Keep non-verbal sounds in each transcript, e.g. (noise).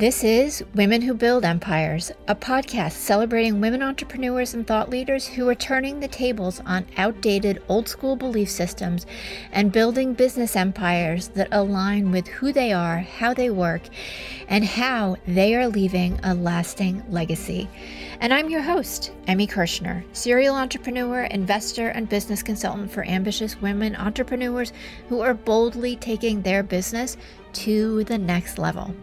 This is Women Who Build Empires, a podcast celebrating women entrepreneurs and thought leaders who are turning the tables on outdated old school belief systems and building business empires that align with who they are, how they work, and how they are leaving a lasting legacy. And I'm your host, Emi Kirschner, serial entrepreneur, investor, and business consultant for ambitious women entrepreneurs who are boldly taking their business to the next level.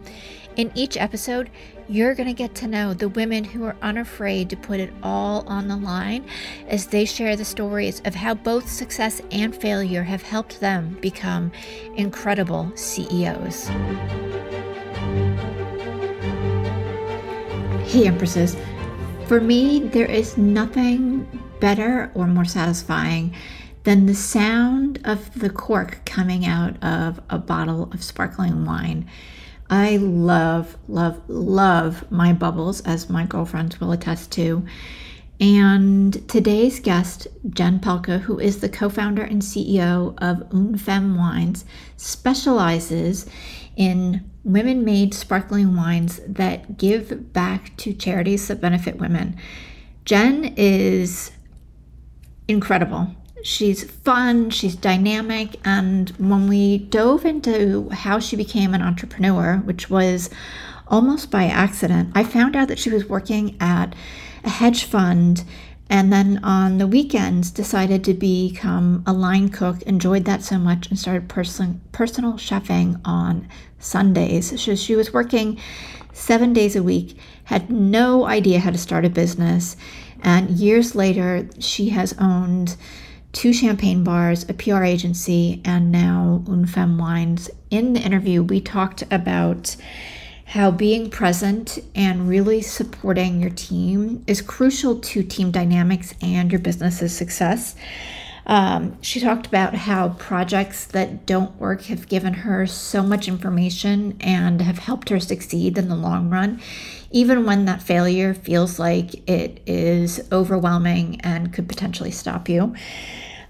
In each episode, you're going to get to know the women who are unafraid to put it all on the line as they share the stories of how both success and failure have helped them become incredible CEOs. Hey, Empresses. For me, there is nothing better or more satisfying than the sound of the cork coming out of a bottle of sparkling wine. I love, love, love my bubbles, as my girlfriends will attest to. And today's guest, Jen Pelka, who is the co founder and CEO of Une Femme Wines, specializes in women made sparkling wines that give back to charities that benefit women. Jen is incredible. She's fun, she's dynamic, and when we dove into how she became an entrepreneur, which was almost by accident, I found out that she was working at a hedge fund and then on the weekends decided to become a line cook enjoyed that so much and started person, personal chefing on sundays. So she was working seven days a week had no idea how to start a business and years later she has owned two champagne bars, a PR agency, and now Une Femme Wines. In the interview, we talked about how being present and really supporting your team is crucial to team dynamics and your business's success. Um, she talked about how projects that don't work have given her so much information and have helped her succeed in the long run, even when that failure feels like it is overwhelming and could potentially stop you.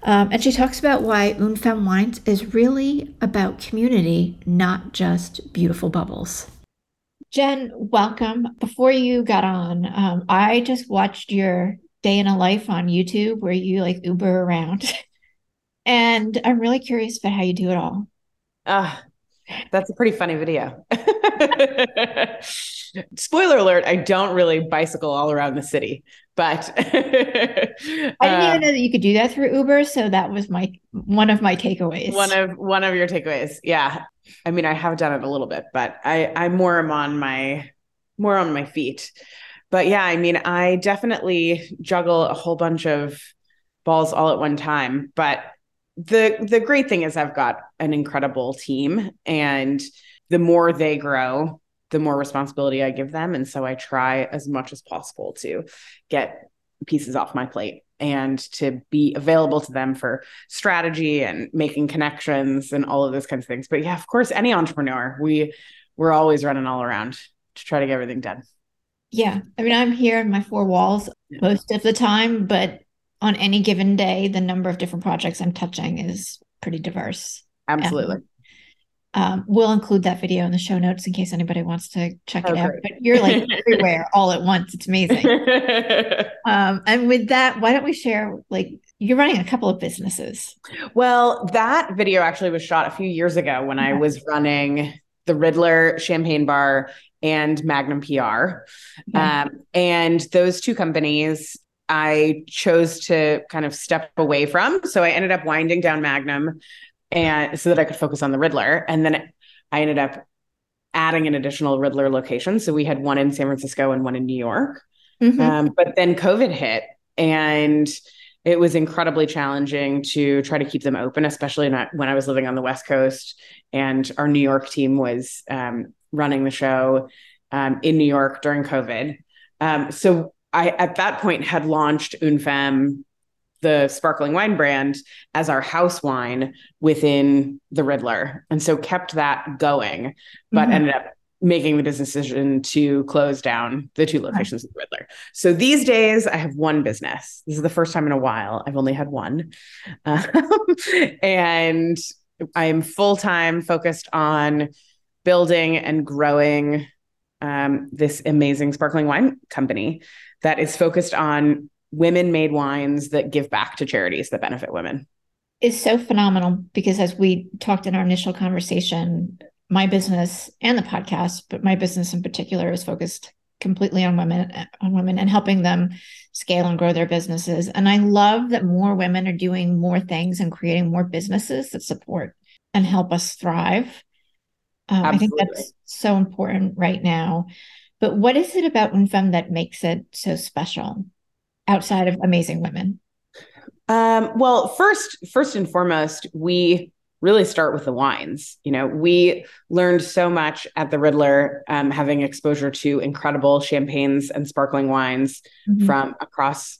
Um, and she talks about why Une Femme Wines is really about community, not just beautiful bubbles. Jen, welcome. Before you got on, um, I just watched your day in a life on YouTube where you like Uber around. (laughs) and I'm really curious about how you do it all. Ah, uh, that's a pretty funny video. (laughs) Spoiler alert, I don't really bicycle all around the city, but (laughs) I didn't even um, know that you could do that through Uber. So that was my one of my takeaways. One of one of your takeaways. Yeah. I mean, I have done it a little bit, but I I more am on my more on my feet. But yeah, I mean, I definitely juggle a whole bunch of balls all at one time. But the the great thing is I've got an incredible team and the more they grow, the more responsibility I give them. And so I try as much as possible to get pieces off my plate and to be available to them for strategy and making connections and all of those kinds of things. But yeah, of course, any entrepreneur, we we're always running all around to try to get everything done. Yeah. I mean, I'm here in my four walls yeah. most of the time, but on any given day, the number of different projects I'm touching is pretty diverse. Absolutely. Um, um, we'll include that video in the show notes in case anybody wants to check oh, it out. But you're like (laughs) everywhere all at once. It's amazing. (laughs) um, and with that, why don't we share like you're running a couple of businesses? Well, that video actually was shot a few years ago when I was running the Riddler Champagne Bar and Magnum PR. Um, and those two companies I chose to kind of step away from. So I ended up winding down Magnum and so that I could focus on the Riddler. And then I ended up adding an additional Riddler location. So we had one in San Francisco and one in New York. Mm-hmm. Um, but then COVID hit and it was incredibly challenging to try to keep them open, especially not when I was living on the West Coast and our New York team was um, running the show um, in New York during COVID. Um, so I, at that point, had launched Une Femme the sparkling wine brand as our house wine within the Riddler. And so kept that going, but mm-hmm. ended up making the business decision to close down the two locations of the Riddler. So these days I have one business. This is the first time in a while. I've only had one. (laughs) Um, and I'm full time focused on building and growing um, this amazing sparkling wine company that is focused on women made wines that give back to charities that benefit women. Is so phenomenal because as we talked in our initial conversation, my business and the podcast, but my business in particular is focused completely on women on women and helping them scale and grow their businesses. And I love that more women are doing more things and creating more businesses that support and help us thrive. Um, I think that's so important right now. But what is it about Une Femme that makes it so special outside of amazing women? Um, well, first, first and foremost, we really start with the wines. You know, we learned so much at the Riddler, um, having exposure to incredible champagnes and sparkling wines mm-hmm. from across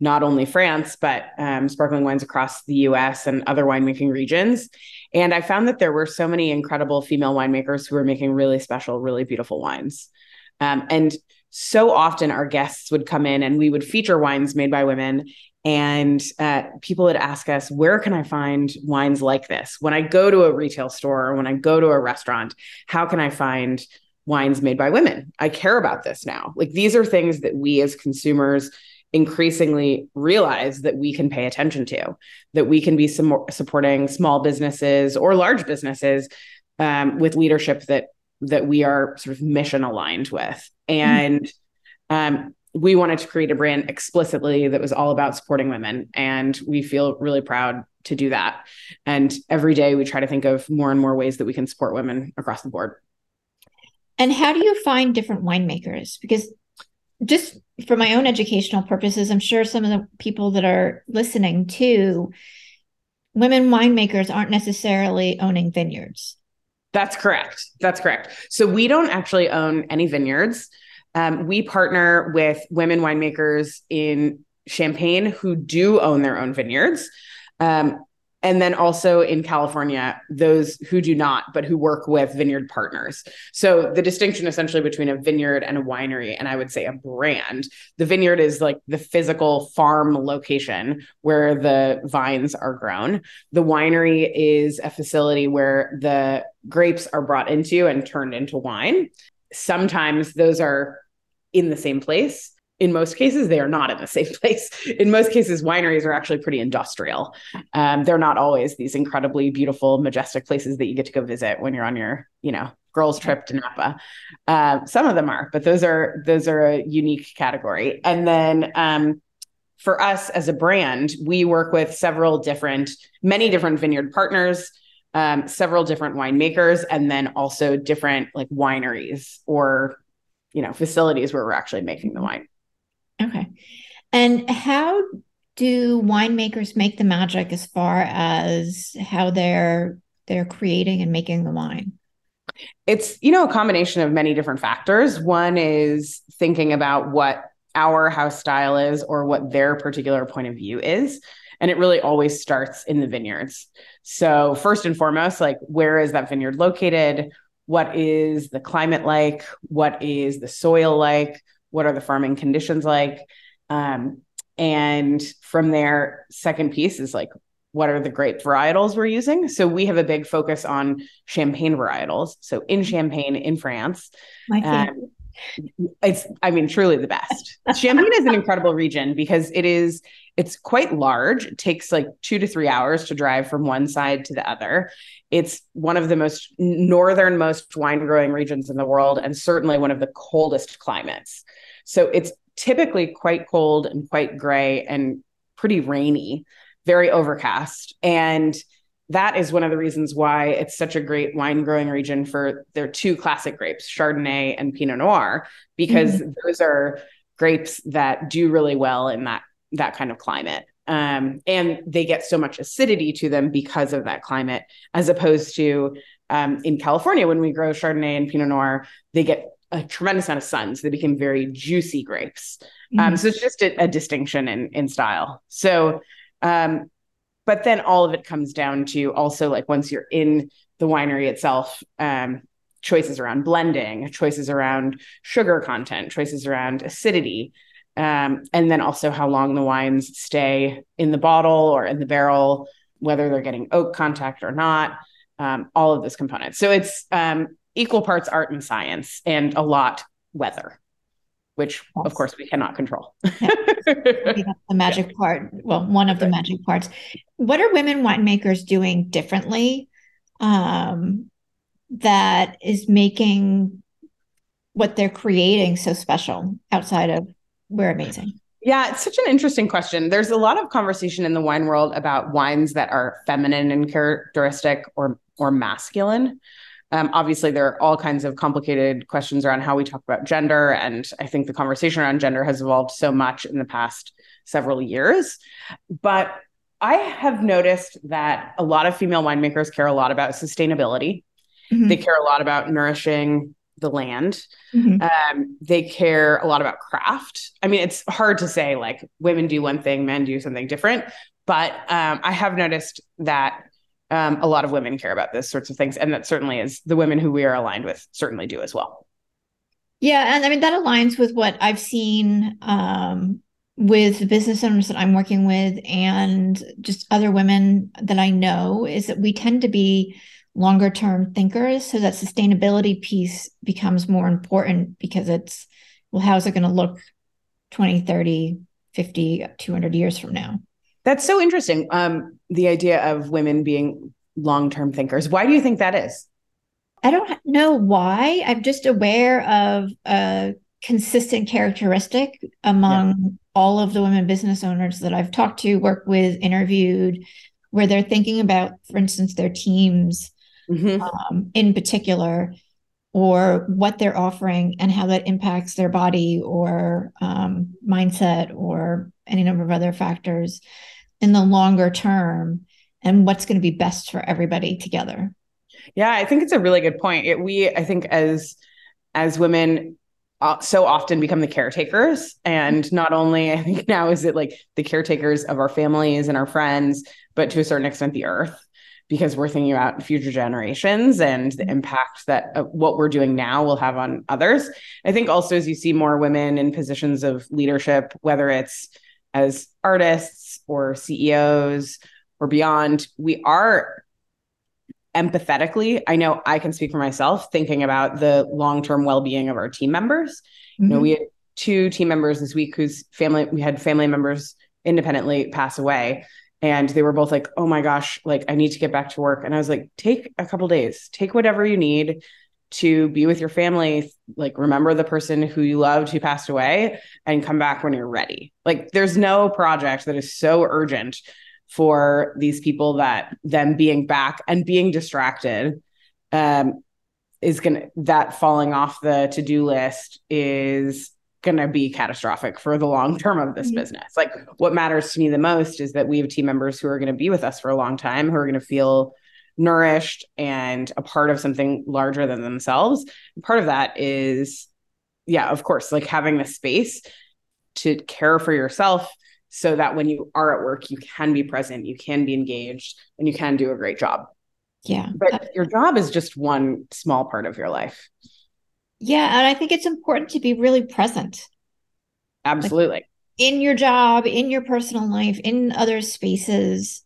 not only France, but um, sparkling wines across the US and other winemaking regions. And I found that there were so many incredible female winemakers who were making really special, really beautiful wines. Um, and so often our guests would come in and we would feature wines made by women and uh, people would ask us where can i find wines like this when i go to a retail store or when i go to a restaurant how can i find wines made by women i care about this now like these are things that we as consumers increasingly realize that we can pay attention to that we can be some supporting small businesses or large businesses um, with leadership that that we are sort of mission aligned with and um, we wanted to create a brand explicitly that was all about supporting women. And we feel really proud to do that. And every day we try to think of more and more ways that we can support women across the board. And how do you find different winemakers? Because just for my own educational purposes, I'm sure some of the people that are listening to women winemakers aren't necessarily owning vineyards. That's correct. That's correct. So we don't actually own any vineyards. Um, we partner with women winemakers in Champagne who do own their own vineyards. Um, and then also in California, those who do not, but who work with vineyard partners. So the distinction essentially between a vineyard and a winery, and I would say a brand, the vineyard is like the physical farm location where the vines are grown. The winery is a facility where the grapes are brought into and turned into wine. Sometimes those are in the same place. In most cases, they are not in the same (laughs) place. In most cases, wineries are actually pretty industrial. Um, they're not always these incredibly beautiful, majestic places that you get to go visit when you're on your, you know, girls' trip to Napa. Uh, some of them are, but those are those are a unique category. And then um, for us as a brand, we work with several different, many different vineyard partners um, several different winemakers and then also different like wineries or you know facilities where we're actually making the wine okay and how do winemakers make the magic as far as how they're they're creating and making the wine it's you know a combination of many different factors one is thinking about what our house style is or what their particular point of view is and it really always starts in the vineyards. So, first and foremost, like where is that vineyard located? What is the climate like? What is the soil like? What are the farming conditions like? Um, and from there, second piece is like, what are the grape varietals we're using? So we have a big focus on champagne varietals. So in Champagne, in France, um, it's i mean truly the best. Champagne is an incredible region because it is it's quite large. It takes like two to three hours to drive from one side to the other. It's one of the most northernmost wine growing regions in the world and certainly one of the coldest climates. So it's typically quite cold and quite gray and pretty rainy very overcast. And that is one of the reasons why it's such a great wine growing region for their two classic grapes, Chardonnay and Pinot Noir, because mm-hmm. those are grapes that do really well in that that kind of climate. Um, and they get so much acidity to them because of that climate, as opposed to um, in California when we grow Chardonnay and Pinot Noir, they get a tremendous amount of sun, so they become very juicy grapes. Um, mm-hmm. Um, so it's just a, a distinction in in style. So um, but then all of it comes down to also like once you're in the winery itself um, choices around blending choices around sugar content choices around acidity um, and then also how long the wines stay in the bottle or in the barrel whether they're getting oak contact or not um, all of those components. So it's um, equal parts art and science and a lot weather which yes. of course we cannot control. (laughs) the magic yeah. part, well, one of the magic parts. What are women winemakers doing differently um, that is making what they're creating so special outside of We're Amazing? Yeah, it's such an interesting question. There's a lot of conversation in the wine world about wines that are feminine in characteristic or or masculine. Um, obviously, there are all kinds of complicated questions around how we talk about gender. And I think the conversation around gender has evolved so much in the past several years. But I have noticed that a lot of female winemakers care a lot about sustainability. Mm-hmm. They care a lot about nourishing the land. Mm-hmm. Um, they care a lot about craft. I mean, it's hard to say like women do one thing, men do something different. But um, I have noticed that um, a lot of women care about those sorts of things. And that certainly is the women who we are aligned with certainly do as well. Yeah. And I mean, that aligns with what I've seen um, with the business owners that I'm working with and just other women that I know is that we tend to be longer term thinkers. So that sustainability piece becomes more important because it's, well, how's it going to look 20, 30, 50, 200 years from now? That's so interesting. Um, the idea of women being long term thinkers. Why do you think that is? I don't know why. I'm just aware of a consistent characteristic among yeah. all of the women business owners that I've talked to, worked with, interviewed, where they're thinking about, for instance, their teams mm-hmm. um, in particular, or what they're offering and how that impacts their body or um, mindset or any number of other factors in the longer term and what's going to be best for everybody together. Yeah i think it's a really good point. It, we i think as as women uh, so often become the caretakers and not only i think now is it like the caretakers of our families and our friends but to a certain extent the earth because we're thinking about future generations and the impact that uh, what we're doing now will have on others i think also as you see more women in positions of leadership whether it's as artists or CEOs or beyond, we are empathetically, I know I can speak for myself, thinking about the long term well being of our team members. Mm-hmm. You know, mm-hmm. we had two team members this week whose family, we had family members independently pass away. And they were both like, oh my gosh, like I need to get back to work. And I was like, take a couple days, take whatever you need to be with your family. Like remember the person who you loved who passed away and come back when you're ready. Like there's no project that is so urgent for these people that them being back and being distracted um is gonna that falling off the to-do list is gonna be catastrophic for the long term of this mm-hmm. business like what matters to me the most is that we have team members who are going to be with us for a long time who are going to feel nourished and a part of something larger than themselves. And part of that is, yeah, of course, like having the space to care for yourself so that when you are at work, you can be present, you can be engaged, and you can do a great job. Yeah. But your job is just one small part of your life. Yeah. And I think it's important to be really present. Absolutely. Like in your job, in your personal life, in other spaces,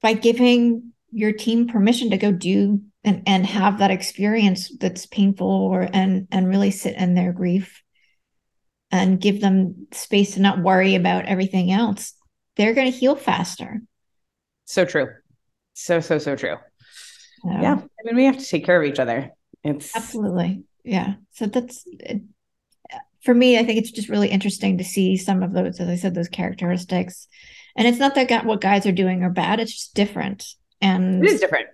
by giving your team permission to go do and, and have that experience that's painful or and and really sit in their grief and give them space to not worry about everything else they're going to heal faster so true so so so true yeah i mean we have to take care of each other it's absolutely yeah. So that's for me i think it's just really interesting to see some of those as i said those characteristics. And it's not that what guys are doing are bad it's just different. And it is different.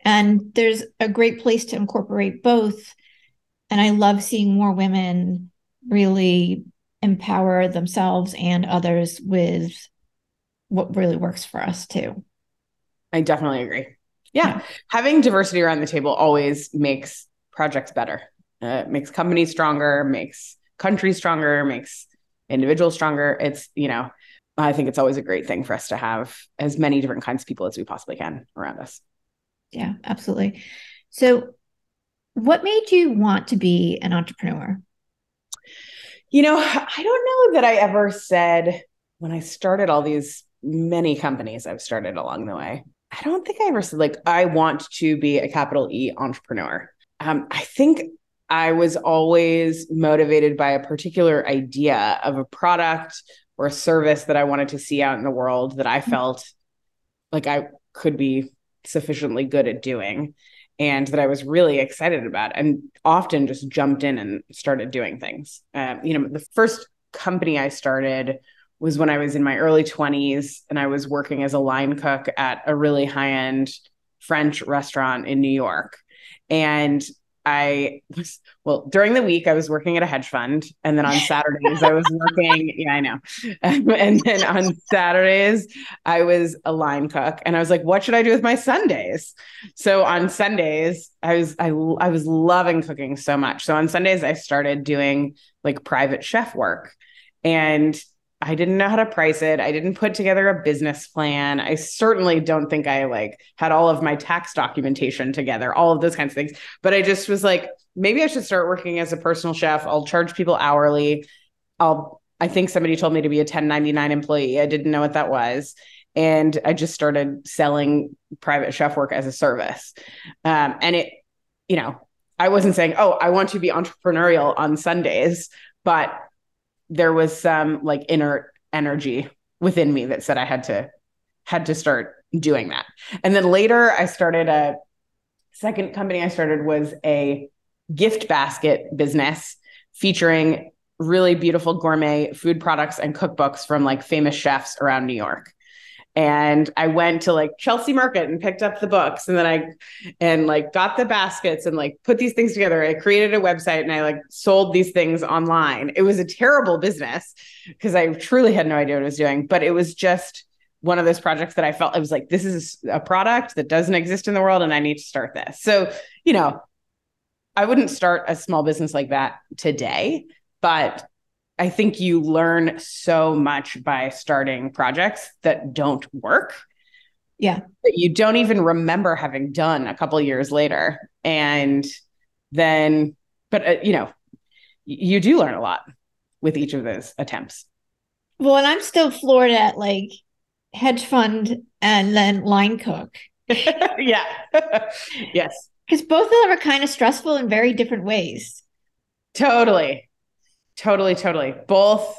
and there's a great place to incorporate both. And i love seeing more women really empower themselves and others with what really works for us too. I definitely agree. Yeah, yeah. having diversity around the table always makes projects better uh, makes companies stronger makes countries stronger makes individuals stronger it's you know I think it's always a great thing for us to have as many different kinds of people as we possibly can around us. Yeah, absolutely. So, what made you want to be an entrepreneur? You know, I don't know that I ever said when I started all these many companies I've started along the way. I don't think I ever said, like, I want to be a capital E entrepreneur. um, I think I was always motivated by a particular idea of a product or a service that I wanted to see out in the world that I mm-hmm. felt like I could be sufficiently good at doing and that I was really excited about and often just jumped in and started doing things. Um, you know, the first company I started was when I was in my early 20s and I was working as a line cook at a really high end French restaurant in New York. And I was well during the week I was working at a hedge fund, and then on Saturdays I was working. (laughs) Yeah, I know. (laughs) and then on Saturdays I was a line cook, and I was like, "What should I do with my Sundays?" So on Sundays I was I I was loving cooking so much. So on Sundays I started doing like private chef work, and I didn't know how to price it. I didn't put together a business plan. I certainly don't think I like had all of my tax documentation together, all of those kinds of things. But I just was like, maybe I should start working as a personal chef. I'll charge people hourly. I'll I think somebody told me to be a 1099 employee. I didn't know what that was. And I just started selling private chef work as a service. Um, and it, you know, I wasn't saying, oh, I want to be entrepreneurial on Sundays, but there was some like inner energy within me that said I had to had to start doing that. And then later I started a second company I started was a gift basket business featuring really beautiful gourmet food products and cookbooks from like famous chefs around New York and I went to like Chelsea Market and picked up the books and then I and like got the baskets and like put these things together. I created a website and I like sold these things online. It was a terrible business because I truly had no idea what I was doing, but it was just one of those projects that I felt it was like this is a product that doesn't exist in the world and I need to start this. So, you know, I wouldn't start a small business like that today, but I think you learn so much by starting projects that don't work. Yeah. That you don't even remember having done a couple years later. And then, but, uh, you know, you do learn a lot with each of those attempts. Well, and I'm still floored at like hedge fund and then line cook. (laughs) yeah. (laughs) yes. Because both of them are kind of stressful in very different ways. Totally. Totally, totally. Both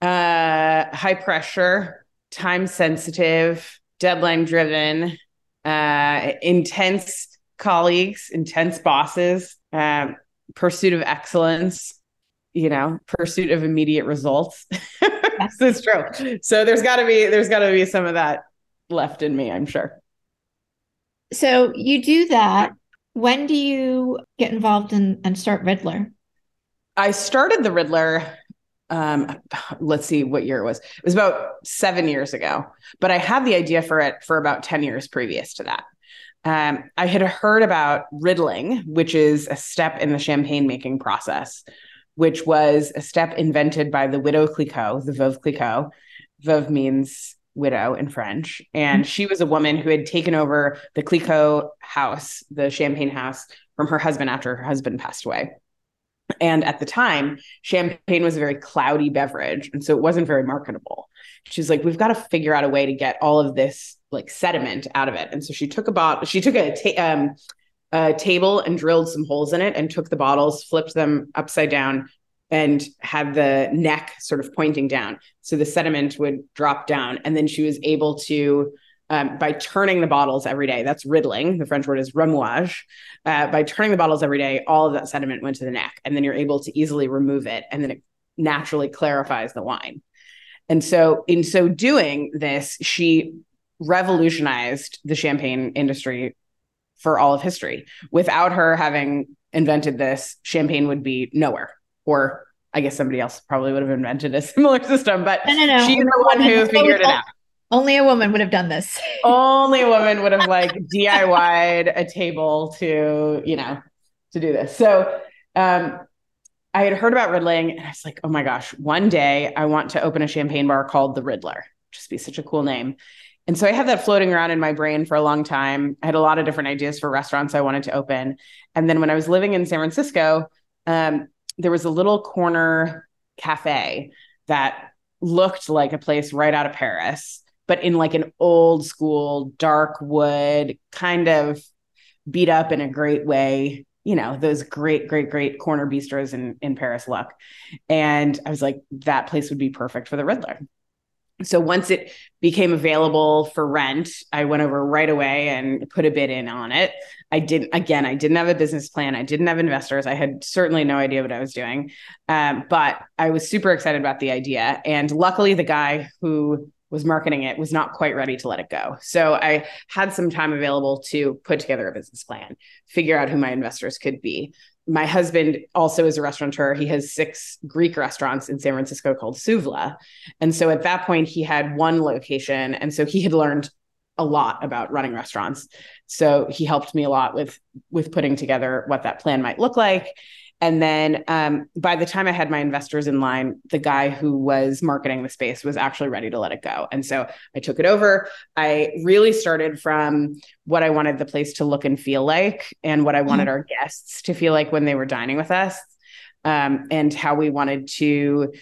uh, high pressure, time sensitive, deadline driven, uh, intense colleagues, intense bosses, um, pursuit of excellence, you know, pursuit of immediate results. (laughs) That's true. So there's got to be there's got to be some of that left in me, I'm sure. So you do that. When do you get involved in, and start Riddler? I started the Riddler. Um, let's see what year it was. It was about seven years ago, but I had the idea for it for about 10 years previous to that. Um, I had heard about riddling, which is a step in the champagne making process, which was a step invented by the widow Clicquot, the Veuve Clicquot. Veuve means widow in French. And she was a woman who had taken over the Clicquot house, the champagne house, from her husband after her husband passed away. And at the time, champagne was a very cloudy beverage. And so it wasn't very marketable. She's like, we've got to figure out a way to get all of this like sediment out of it. And so she took a bottle, she took a, ta- um, a table and drilled some holes in it and took the bottles, flipped them upside down, and had the neck sort of pointing down. So the sediment would drop down. And then she was able to um, by turning the bottles every day. That's riddling. The French word is remuage. Uh, by turning the bottles every day, all of that sediment went to the neck, and then you're able to easily remove it, and then it naturally clarifies the wine. And so, in so doing this, she revolutionized the champagne industry for all of history. Without her having invented this, champagne would be nowhere, or I guess somebody else probably would have invented a (laughs) similar system, but no, no, no. she's the one who figured it out. Only a woman would have done this. (laughs) Only a woman would have like DIY'd a table to, you know, to do this. So um, I had heard about Riddling and I was like, oh my gosh, one day I want to open a champagne bar called the Riddler. Just be such a cool name. And so I had that floating around in my brain for a long time. I had a lot of different ideas for restaurants I wanted to open. And then when I was living in San Francisco, um, there was a little corner cafe that looked like a place right out of Paris but in like an old school dark wood kind of beat up in a great way you know, those great, great, great corner bistros in, in Paris look. And I was like, that place would be perfect for the Riddler. So once it became available for rent, I went over right away and put a bid in on it. I didn't, again, I didn't have a business plan. I didn't have investors. I had certainly no idea what I was doing. Um, but I was super excited about the idea. And luckily, the guy who was marketing it was not quite ready to let it go. So I had some time available to put together a business plan, figure out who my investors could be. My husband also is a restaurateur. He has six Greek restaurants in San Francisco called Souvla. And so at that point, he had one location. And so he had learned a lot about running restaurants. So he helped me a lot with with putting together what that plan might look like and then um, by the time I had my investors in line, the guy who was marketing the space was actually ready to let it go. And so I took it over. I really started from what I wanted the place to look and feel like, and what I wanted mm-hmm. our guests to feel like when they were dining with us, um, and how we wanted to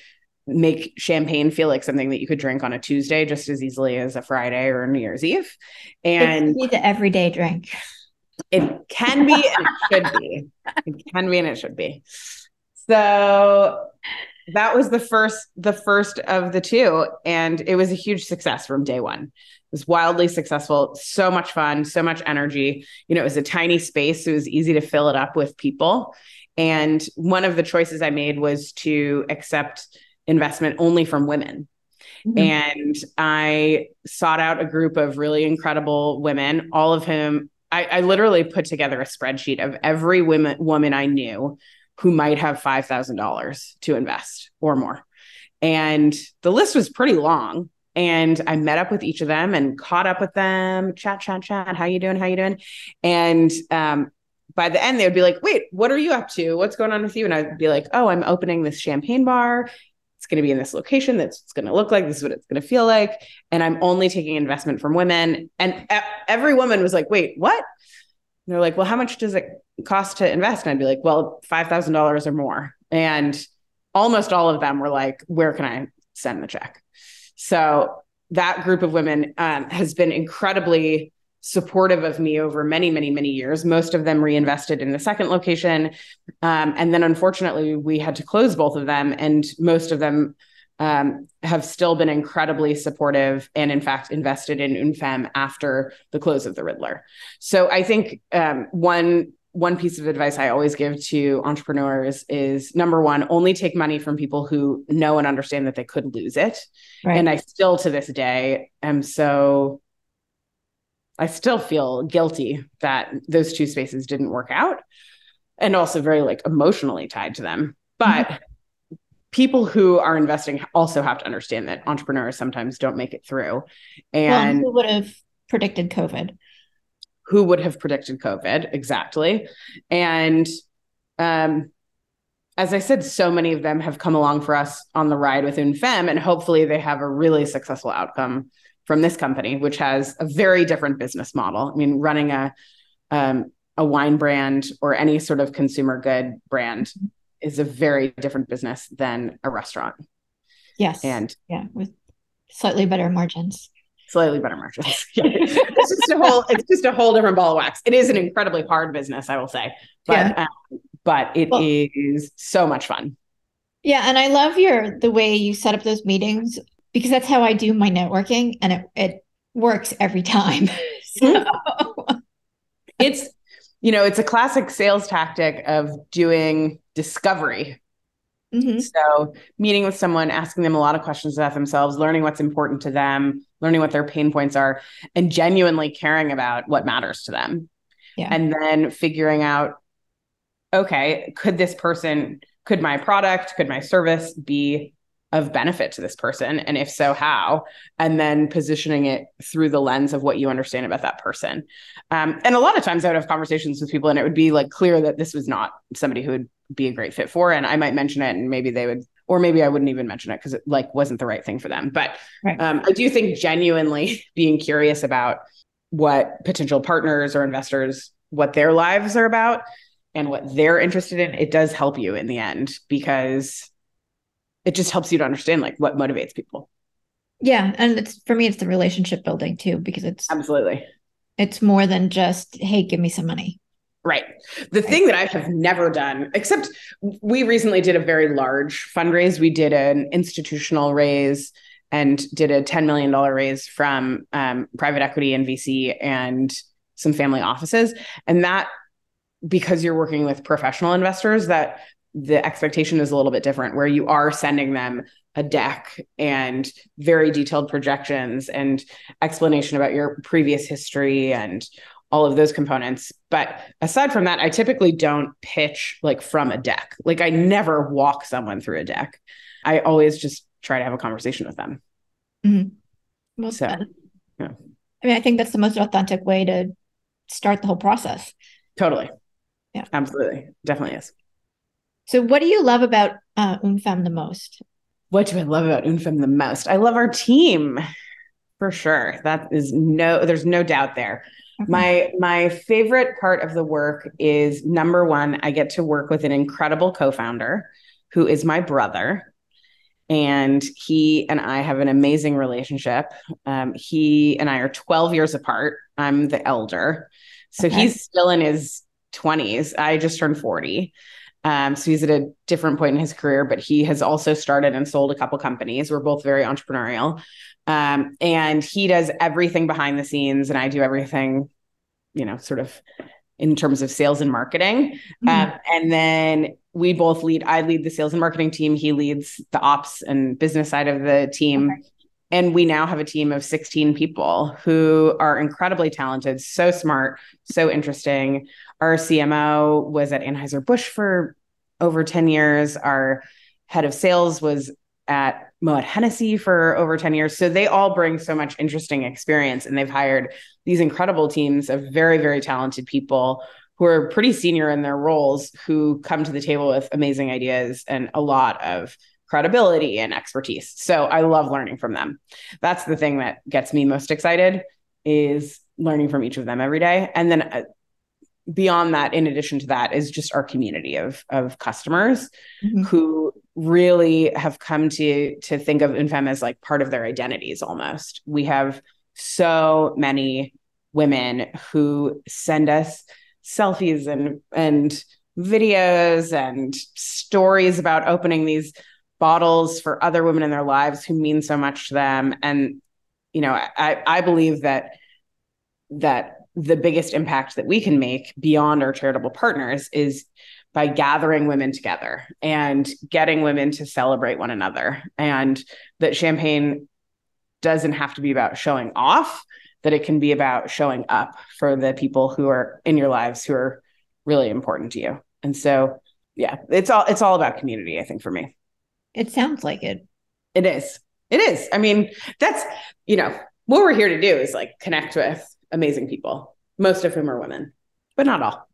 make champagne feel like something that you could drink on a Tuesday just as easily as a Friday or a New Year's Eve. And it's the everyday drink. It can be and it should be. It can be and it should be. So that was the first the first of the two and it was a huge success from day one it was wildly successful so much fun so much energy you know it was a tiny space so it was easy to fill it up with people and one of the choices i made was to accept investment only from women mm-hmm. and i sought out a group of really incredible women all of whom I, I literally put together a spreadsheet of every women woman I knew who might have five thousand dollars to invest or more, and the list was pretty long. And I met up with each of them and caught up with them, chat, chat, chat. How you doing? How you doing? And um, by the end, they would be like, "Wait, what are you up to? What's going on with you?" And I'd be like, "Oh, I'm opening this champagne bar going to be in this location. That's it's going to look like. This is what it's going to feel like. And I'm only taking investment from women. And every woman was like, wait, what? And they're like, well, how much does it cost to invest? And I'd be like, well, $5,000 or more. And almost all of them were like, where can I send the check? So that group of women um, has been incredibly supportive of me over many, many, many years. Most of them reinvested in the second location. Um, and then unfortunately, we had to close both of them. And most of them um, have still been incredibly supportive and, in fact, invested in Une Femme after the close of the Riddler. So I think um, one one piece of advice I always give to entrepreneurs is number one, only take money from people who know and understand that they could lose it. Right. And I still to this day am so I still feel guilty that those two spaces didn't work out and also very like emotionally tied to them. But mm-hmm. people who are investing also have to understand that entrepreneurs sometimes don't make it through. And well, who would have predicted COVID? Who would have predicted COVID? Exactly. And um, as I said, so many of them have come along for us on the ride with Une Femme, and hopefully they have a really successful outcome from this company, which has a very different business model. I mean, running a um, a wine brand or any sort of consumer good brand is a very different business than a restaurant. Yes. And yeah, with slightly better margins. Slightly better margins. (laughs) it's just a whole it's just a whole different ball of wax. It is an incredibly hard business, I will say. But yeah. um, but it well, is so much fun. Yeah, and I love your the way you set up those meetings because that's how I do my networking and it, it works every time. (laughs) so. It's, you know, it's a classic sales tactic of doing discovery. Mm-hmm. So, meeting with someone, asking them a lot of questions about themselves, learning what's important to them, learning what their pain points are, and genuinely caring about what matters to them. Yeah. And then figuring out, okay, could this person, could my product, could my service be of benefit to this person? And if so how? And then positioning it through the lens of what you understand about that person. Um, and a lot of times i would have conversations with people and it would be like clear that this was not somebody who would be a great fit for and i might mention it and maybe they would or maybe i wouldn't even mention it because it like wasn't the right thing for them. But right. um, i do think genuinely (laughs) being curious about what potential partners or investors what their lives are about and what they're interested in it does help you in the end because it just helps you to understand like what motivates people. Yeah, and it's for me it's the relationship building too because it's Absolutely. It's more than just hey, give me some money. Right. The thing that I have never done, except we recently did a very large fundraise. We did an institutional raise and did a $10 million raise from um, private equity and VC and some family offices. And that, because you're working with professional investors, that the expectation is a little bit different, where you are sending them a deck and very detailed projections and explanation about your previous history and all of those components. But aside from that, I typically don't pitch like from a deck. Like I never walk someone through a deck. I always just try to have a conversation with them. Mm-hmm. Well, so, yeah. I mean, I think that's the most authentic way to start the whole process. Totally. Yeah. Absolutely. Definitely is. So, what do you love about uh, Une Femme the most? What do I love about Une Femme the most? I love our team for sure. That is no, there's no doubt there. Okay. My my favorite part of the work is number one, I get to work with an incredible co-founder who is my brother. And he and I have an amazing relationship. Um, he and I are 12 years apart. I'm the elder. So okay. he's still in his 20s. I just turned 40. Um, so he's at a different point in his career, but he has also started and sold a couple companies. We're both very entrepreneurial. Um, and he does everything behind the scenes, and I do everything, you know, sort of in terms of sales and marketing. Mm-hmm. Um, and then we both lead, I lead the sales and marketing team. He leads the ops and business side of the team. Okay. And we now have a team of 16 people who are incredibly talented, so smart, so interesting. Our CMO was at Anheuser-Busch for over 10 years. Our head of sales was at Moet Hennessy for over 10 years. So they all bring so much interesting experience and they've hired these incredible teams of very, very talented people who are pretty senior in their roles who come to the table with amazing ideas and a lot of credibility and expertise. So I love learning from them. That's the thing that gets me most excited is learning from each of them every day. And then uh, beyond that in addition to that is just our community of of customers mm-hmm. who really have come to to think of Une Femme as like part of their identities almost we have so many women who send us selfies and and videos and stories about opening these bottles for other women in their lives who mean so much to them and you know i i believe that that the biggest impact that we can make beyond our charitable partners is by gathering women together and getting women to celebrate one another. And that champagne doesn't have to be about showing off that it can be about showing up for the people who are in your lives who are really important to you. And so yeah it's all it's all about community i think for me. It sounds like it. It is. It is. I mean that's you know what we're here to do is like connect with amazing people, most of whom are women, but not all.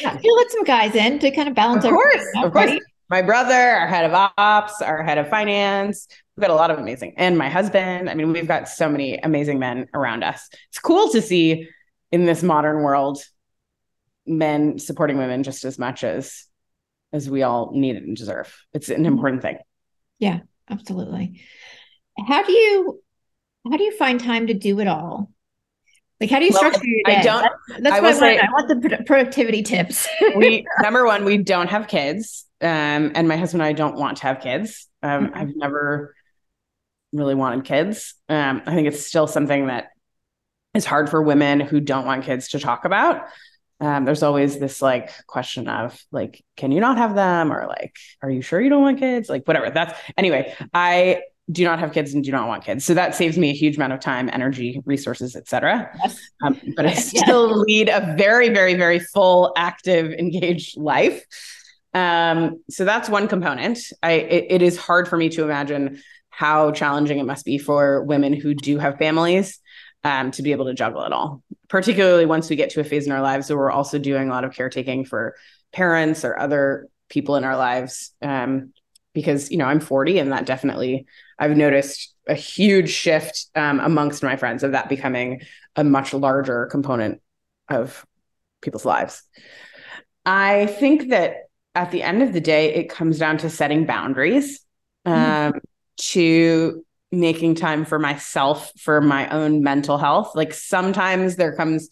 yeah. (laughs) You let some guys in to kind of balance. Of course, out, of course. Right? My brother, our head of ops, our head of finance. We've got a lot of amazing, and my husband. I mean, we've got so many amazing men around us. It's cool to see in this modern world men supporting women just as much as as we all need and deserve. It's an mm-hmm. important thing. Yeah, absolutely. How do you how do you find time to do it all? Like, how do you structure your day? I don't. That's, that's I what I, say, I want the productivity tips. (laughs) we number one, we don't have kids, um, and my husband and I don't want to have kids. Um, mm-hmm. I've never really wanted kids. Um, I think it's still something that is hard for women who don't want kids to talk about. Um, there's always this like question of like, can you not have them, or like, are you sure you don't want kids? Like, whatever. That's anyway. I do not have kids and do not want kids. So that saves me a huge amount of time, energy, resources, etc. Yes. Um, but I (laughs) still yes. lead a very, very, very full, active, engaged life. Um, so that's one component. I it, it is hard for me to imagine how challenging it must be for women who do have families um, to be able to juggle it all. Particularly once we get to a phase in our lives where we're also doing a lot of caretaking for parents or other people in our lives. Um, because you know I'm 40 and that definitely I've noticed a huge shift um, amongst my friends of that becoming a much larger component of people's lives. I think that at the end of the day, it comes down to setting boundaries, um, mm-hmm. to making time for myself, for my own mental health. Like sometimes there comes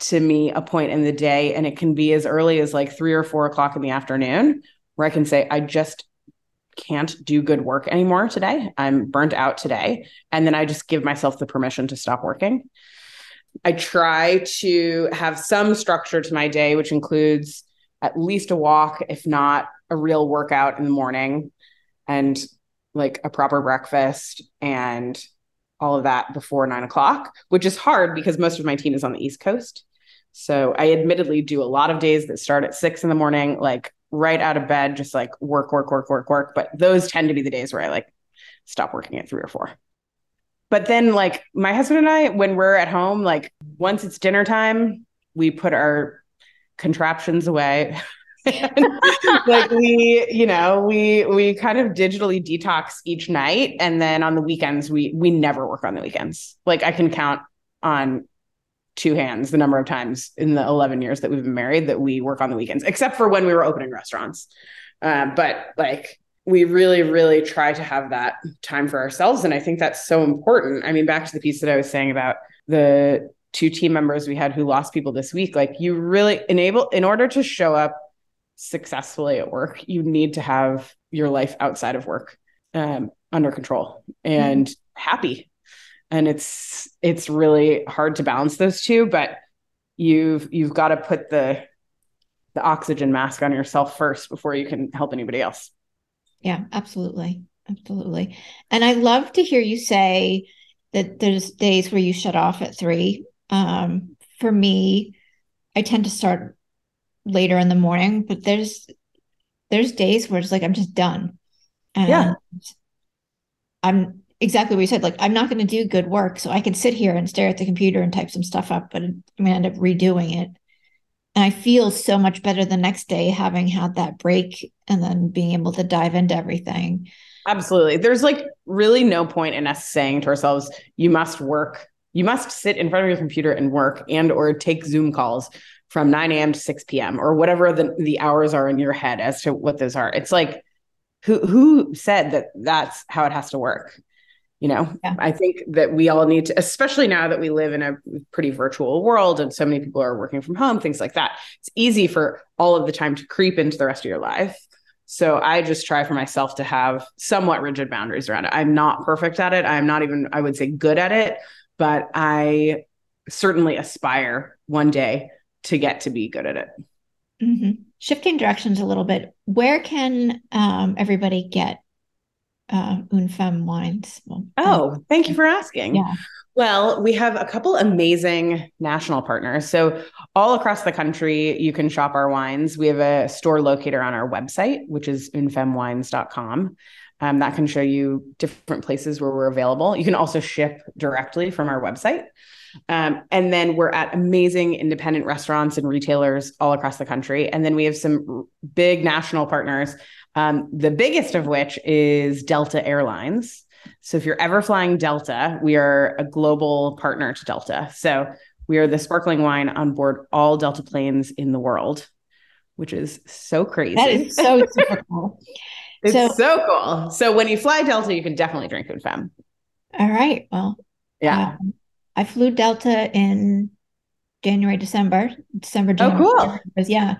to me a point in the day, and it can be as early as like three or four o'clock in the afternoon, where I can say, I just can't do good work anymore today. I'm burnt out today. And then I just give myself the permission to stop working. I try to have some structure to my day, which includes at least a walk, if not a real workout in the morning, and like a proper breakfast and all of that before nine o'clock, which is hard because most of my team is on the East Coast. So I admittedly do a lot of days that start at six in the morning, like right out of bed, just like work, work, work, work, work. But those tend to be the days where I like stop working at three or four. But then, like my husband and I, when we're at home, like once it's dinner time, we put our contraptions away. (laughs) like we, you know, we we kind of digitally detox each night, and then on the weekends, we we never work on the weekends. Like I can count on two hands the number of times in the 11 years that we've been married that we work on the weekends, except for when we were opening restaurants. Uh, but like we really, really try to have that time for ourselves. And I think that's so important. I mean, back to the piece that I was saying about the two team members we had who lost people this week, like you really enable, in order to show up successfully at work, you need to have your life outside of work um, under control and mm-hmm. happy and it's it's really hard to balance those two but you've you've got to put the the oxygen mask on yourself first before you can help anybody else. Yeah absolutely. Absolutely. And i love to hear you say that there's days where you shut off at three. Um, for me i tend to start later in the morning but there's there's days where it's like i'm just done. And yeah i'm exactly what you said. Like, I'm not going to do good work. So I can sit here and stare at the computer and type some stuff up, but I'm going to end up redoing it. And I feel so much better the next day having had that break and then being able to dive into everything. Absolutely. There's like really no point in us saying to ourselves, you must work, you must sit in front of your computer and work and or take Zoom calls from 9 a.m. to 6 p.m. or whatever the, the hours are in your head as to what those are. It's like who who said that that's how it has to work? You know yeah. i think that we all need to especially now that we live in a pretty virtual world and so many people are working from home things like that it's easy for all of the time to creep into the rest of your life so i just try for myself to have somewhat rigid boundaries around it i'm not perfect at it i'm not even i would say good at it but i certainly aspire one day to get to be good at it mm-hmm. shifting directions a little bit where can um, everybody get uh, Une Femme wines. Well, oh, thank you for asking. Yeah. Well, we have a couple amazing national partners. So, all across the country, you can shop our wines. We have a store locator on our website, which is unefemmewines.com. Um, that can show you different places where we're available. You can also ship directly from our website. Um, and then we're at amazing independent restaurants and retailers all across the country. And then we have some big national partners um, the biggest of which is Delta Airlines. So if you're ever flying Delta, we are a global partner to Delta. So we are the sparkling wine on board all Delta planes in the world, which is so crazy. That is so (laughs) super cool. It's so, so, cool. So when you fly Delta, you can definitely drink Une Femme. All right. Well, yeah. Um, I flew Delta in January, December, December, January. Oh, cool. Yeah.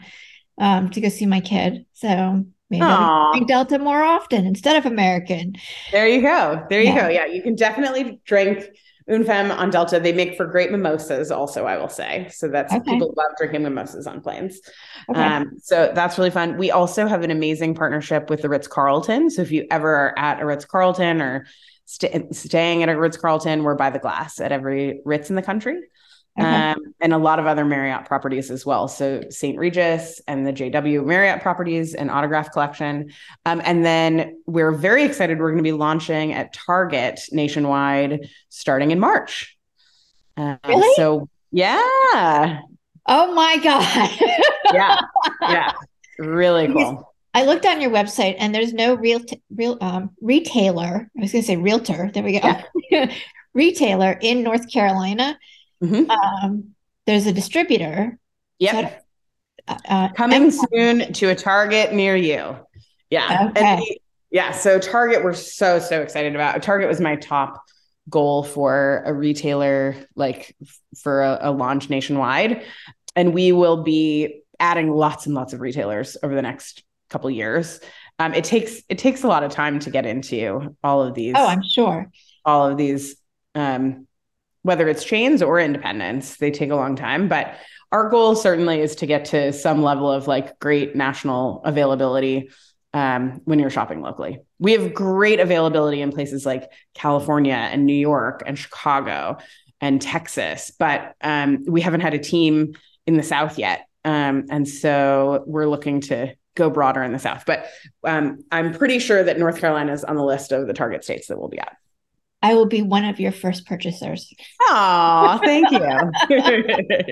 Um, to go see my kid. So Maybe drink Delta more often instead of American. There you go. There you yeah. go. Yeah, you can definitely drink Une Femme on Delta. They make for great mimosas, also, I will say. So that's okay. people love drinking mimosas on planes. Okay. Um, so that's really fun. We also have an amazing partnership with the Ritz Carlton. So if you ever are at a Ritz Carlton or st- staying at a Ritz Carlton, we're by the glass at every Ritz in the country. Okay. Um, and a lot of other Marriott properties as well. So St. Regis and the JW Marriott properties and Autograph Collection. Um, and then we're very excited. We're going to be launching at Target nationwide starting in March. Uh, really? So yeah. Oh my god. (laughs) yeah. Yeah. Really cool. I looked on your website and there's no real t- real um, retailer. I was going to say realtor. There we go. Yeah. (laughs) retailer in North Carolina Mm-hmm. Um, there's a distributor. Yep. So, uh, uh, Coming soon to a Target near you. Yeah. Okay. yeah. So Target, we're so, so excited about. Target was my top goal for a retailer, like for a, a launch nationwide. And we will be adding lots and lots of retailers over the next couple years. Um, it takes it takes a lot of time to get into all of these. Oh, I'm sure. All of these, um, whether it's chains or independents, they take a long time. But our goal certainly is to get to some level of like great national availability um, when you're shopping locally. We have great availability in places like California and New York and Chicago and Texas, but um, we haven't had a team in the South yet. Um, and so we're looking to go broader in the South. But um, I'm pretty sure that North Carolina is on the list of the target states that we'll be at. I will be one of your first purchasers. Oh, thank you. (laughs)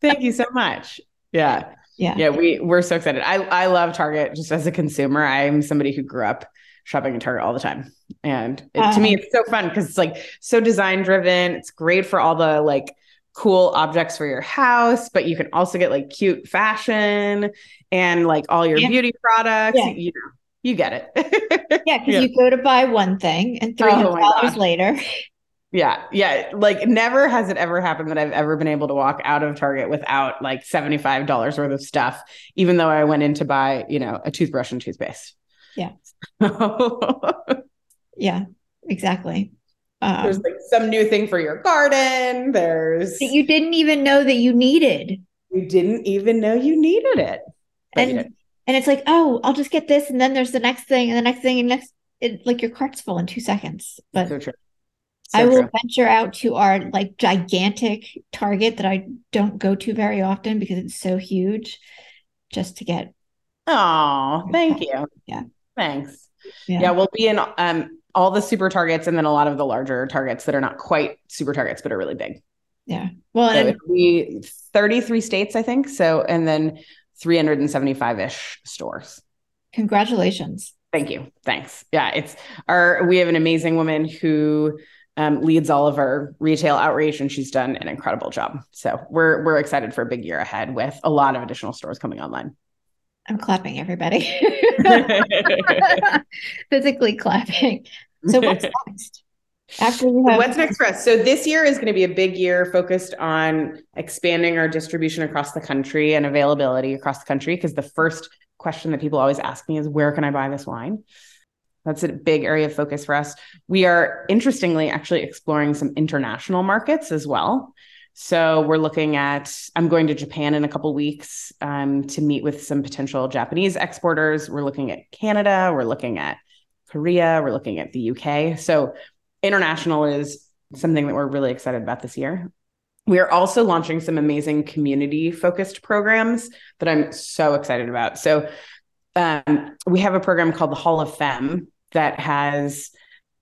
thank you so much. Yeah. Yeah. Yeah. We we're so excited. I I love Target just as a consumer. I'm somebody who grew up shopping at Target all the time. And it, to me, uh-huh. it's so fun because it's like so design driven. It's great for all the like cool objects for your house, but you can also get like cute fashion and like all your yeah. beauty products. Yeah. You know, you get it. (laughs) yeah, because yeah. you go to buy one thing and three hundred dollars oh later. Yeah, yeah. Like never has it ever happened that I've ever been able to walk out of Target without like seventy five dollars worth of stuff, even though I went in to buy, you know, a toothbrush and toothpaste. Yeah. (laughs) yeah, exactly. Um, there's like some new thing for your garden. There's that you didn't even know that you needed. You didn't even know you needed it. And and it's like, oh, I'll just get this, and then there's the next thing, and the next thing, and next, it, like your cart's full in two seconds. But so so I will true. venture out to our like gigantic Target that I don't go to very often because it's so huge, just to get. Oh, thank you. Yeah. Thanks. Yeah. yeah, we'll be in um all the super targets and then a lot of the larger targets that are not quite super targets but are really big. Yeah. Well, so and we 33 states, I think. So, and then 375 ish stores. Congratulations. Thank you. Thanks. Yeah, it's our, we have an amazing woman who um, leads all of our retail outreach and she's done an incredible job. So we're, we're excited for a big year ahead with a lot of additional stores coming online. I'm clapping everybody. (laughs) (laughs) Physically clapping. So what's (laughs) next? After you have what's next for us? So this year is going to be a big year focused on expanding our distribution across the country and availability across the country. Because the first question that people always ask me is, where can I buy this wine? That's a big area of focus for us. We are interestingly actually exploring some international markets as well. So we're looking at, I'm going to Japan in a couple weeks um, to meet with some potential Japanese exporters. We're looking at Canada, we're looking at Korea, we're looking at the UK. So international is something that we're really excited about this year. We are also launching some amazing community focused programs that I'm so excited about. So, um, we have a program called the Hall of Femme that has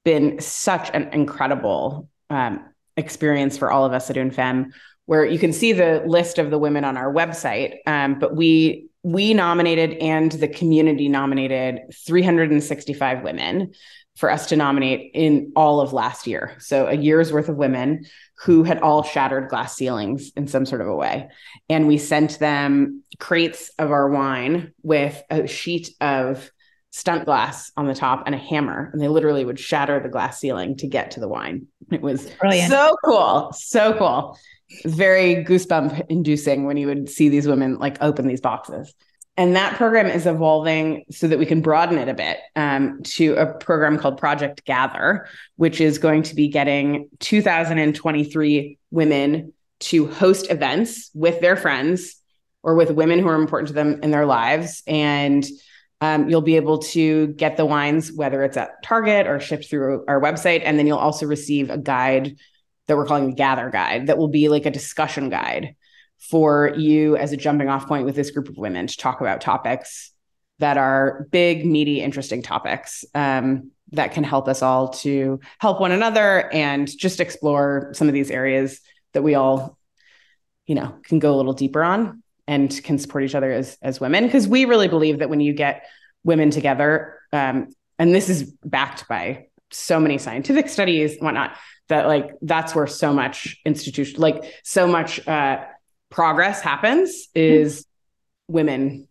been such an incredible um, experience for all of us at Une Femme, where you can see the list of the women on our website. Um, but we we nominated and the community nominated 365 women for us to nominate in all of last year. So a year's worth of women who had all shattered glass ceilings in some sort of a way. And we sent them crates of our wine with a sheet of stunt glass on the top and a hammer. And they literally would shatter the glass ceiling to get to the wine. It was Brilliant. so cool. So cool. Very goosebump inducing when you would see these women like open these boxes. And that program is evolving so that we can broaden it a bit um, to a program called Project Gather, which is going to be getting 2023 women to host events with their friends or with women who are important to them in their lives. And um, you'll be able to get the wines, whether it's at Target or shipped through our website. And then you'll also receive a guide that we're calling the Gather Guide that will be like a discussion guide for you as a jumping off point with this group of women to talk about topics that are big, meaty, interesting topics um, that can help us all to help one another and just explore some of these areas that we all, you know, can go a little deeper on and can support each other as as women. Because we really believe that when you get women together, um, and this is backed by so many scientific studies and whatnot, that like that's where so much institution, like so much uh, progress happens is mm-hmm. women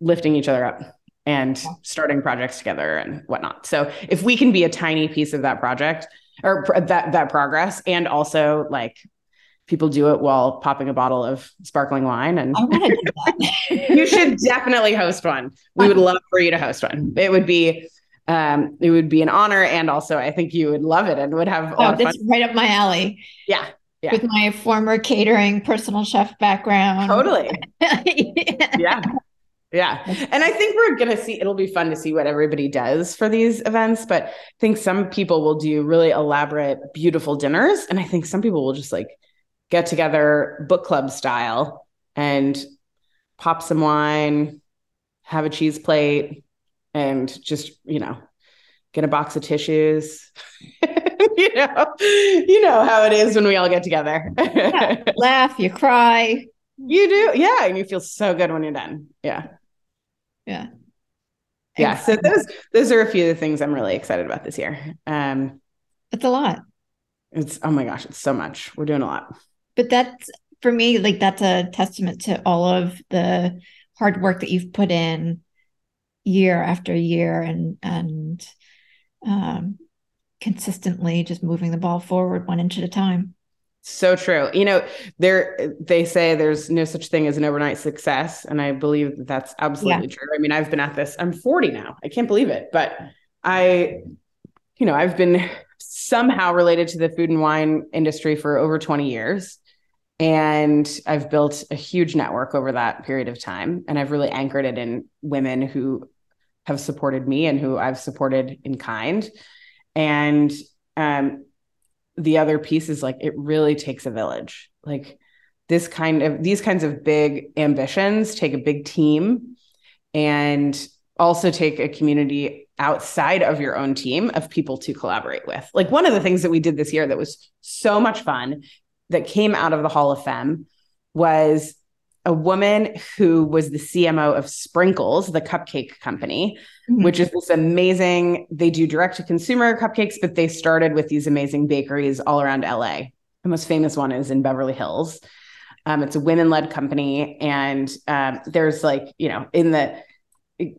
lifting each other up and starting projects together and whatnot. So if we can be a tiny piece of that project, or pr- that that progress and also like people do it while popping a bottle of sparkling wine and I want to do that. (laughs) you should definitely host one we would love for you to host one it would be um it would be an honor and also i think you would love it and would have oh, fun that's right up my alley. yeah Yeah. With my former catering personal chef background. totally yeah. (laughs) yeah yeah and i think we're gonna see it'll be fun to see what everybody does for these events but i think some people will do really elaborate beautiful dinners and i think some people will just like get together book club style and pop some wine have a cheese plate and just you know get a box of tissues (laughs) (laughs) you know you know how it is when we all get together Yeah. (laughs) Laugh, you cry. you do yeah and you feel so good when you're done yeah Yeah. yeah so those those are a few of the things i'm really excited about this year um It's a lot. it's oh my gosh it's so much we're doing a lot But that's for me, like that's a testament to all of the hard work that you've put in year after year and and um consistently just moving the ball forward one inch at a time. so true. You know there they say there's no such thing as an overnight success and i believe that that's absolutely true. I mean i've been at this i'm 40 now. I can't believe it but i you know i've been somehow related to the food and wine industry for over 20 years and i've built a huge network over that period of time and i've really anchored it in women who have supported me and who i've supported in kind and um the other piece is like it really takes a village. Like this kind of these kinds of big ambitions take a big team and also take a community outside of your own team of people to collaborate with. Like one of the things that we did this year that was so much fun that came out of the hall of Femme was a woman who was the cmo of sprinkles the cupcake company which is this amazing they do direct to consumer cupcakes but they started with these amazing bakeries all around la the most famous one is in beverly hills. Um, it's a women-led company and um, there's like you know in the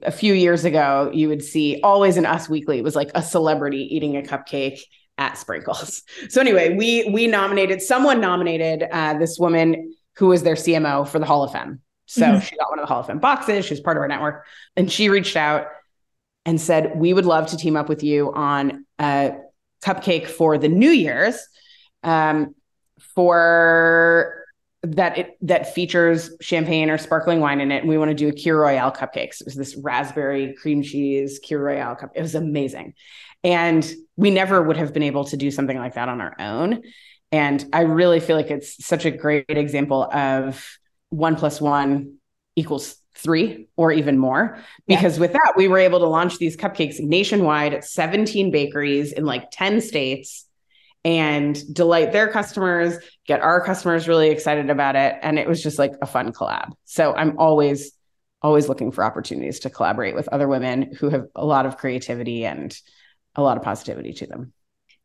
a few years ago you would see always in us weekly it was like a celebrity eating a cupcake at sprinkles. (laughs) So anyway we we nominated someone nominated uh, this woman who was their cmo for the hall of Femme. so Mhm. she got one of the hall of Femme boxes she was part of our network and she reached out and said, We would love to team up with you on a cupcake for the New Year's um, for that it that features champagne or sparkling wine in it. And we want to do a Kir Royale cupcakes. It was this raspberry cream cheese Kir Royale cup. It was amazing. And we never would have been able to do something like that on our own. And I really feel like it's such a great example of one plus one equals three or even more Yeah. because with that we were able to launch these cupcakes nationwide at 17 bakeries in like 10 states and delight their customers get our customers really excited about it and it was just like a fun collab so i'm always always looking for opportunities to collaborate with other women who have a lot of creativity and a lot of positivity to them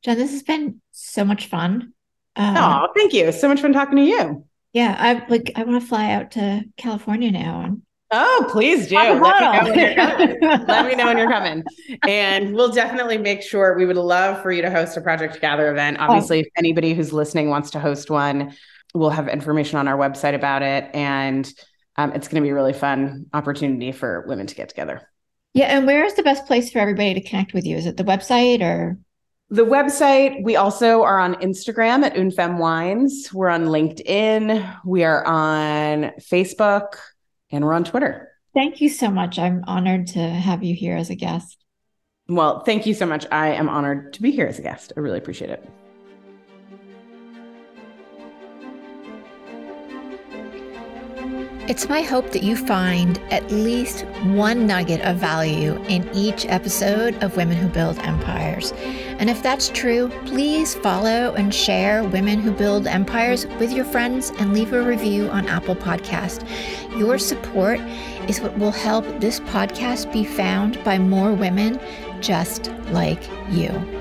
Jen, this has been so much fun. Um, oh thank you. So much fun talking to you. Yeah, I like I want to fly out to California now and oh please do. Let me know when you're coming. Let me know when you're coming. (laughs) And we'll definitely make sure we would love for you to host a project gather event. Obviously if anybody who's listening wants to host one we'll have information on our website about it. And um, it's going to be a really fun opportunity for women to get together. Yeah, and where is the best place for everybody to connect with you? Is it the website or the website we also are on instagram at Une Femme wines. We're on linkedin. We are on facebook and we're on twitter. Thank you so much. I'm honored to have you here as a guest. well thank you so much. I am honored to be here as a guest. I really appreciate it It's my hope that you find at least one nugget of value in each episode of Women Who Build Empires. And if that's true, please follow and share Women Who Build Empires with your friends and leave a review on Apple Podcast. Your support is what will help this podcast be found by more women just like you.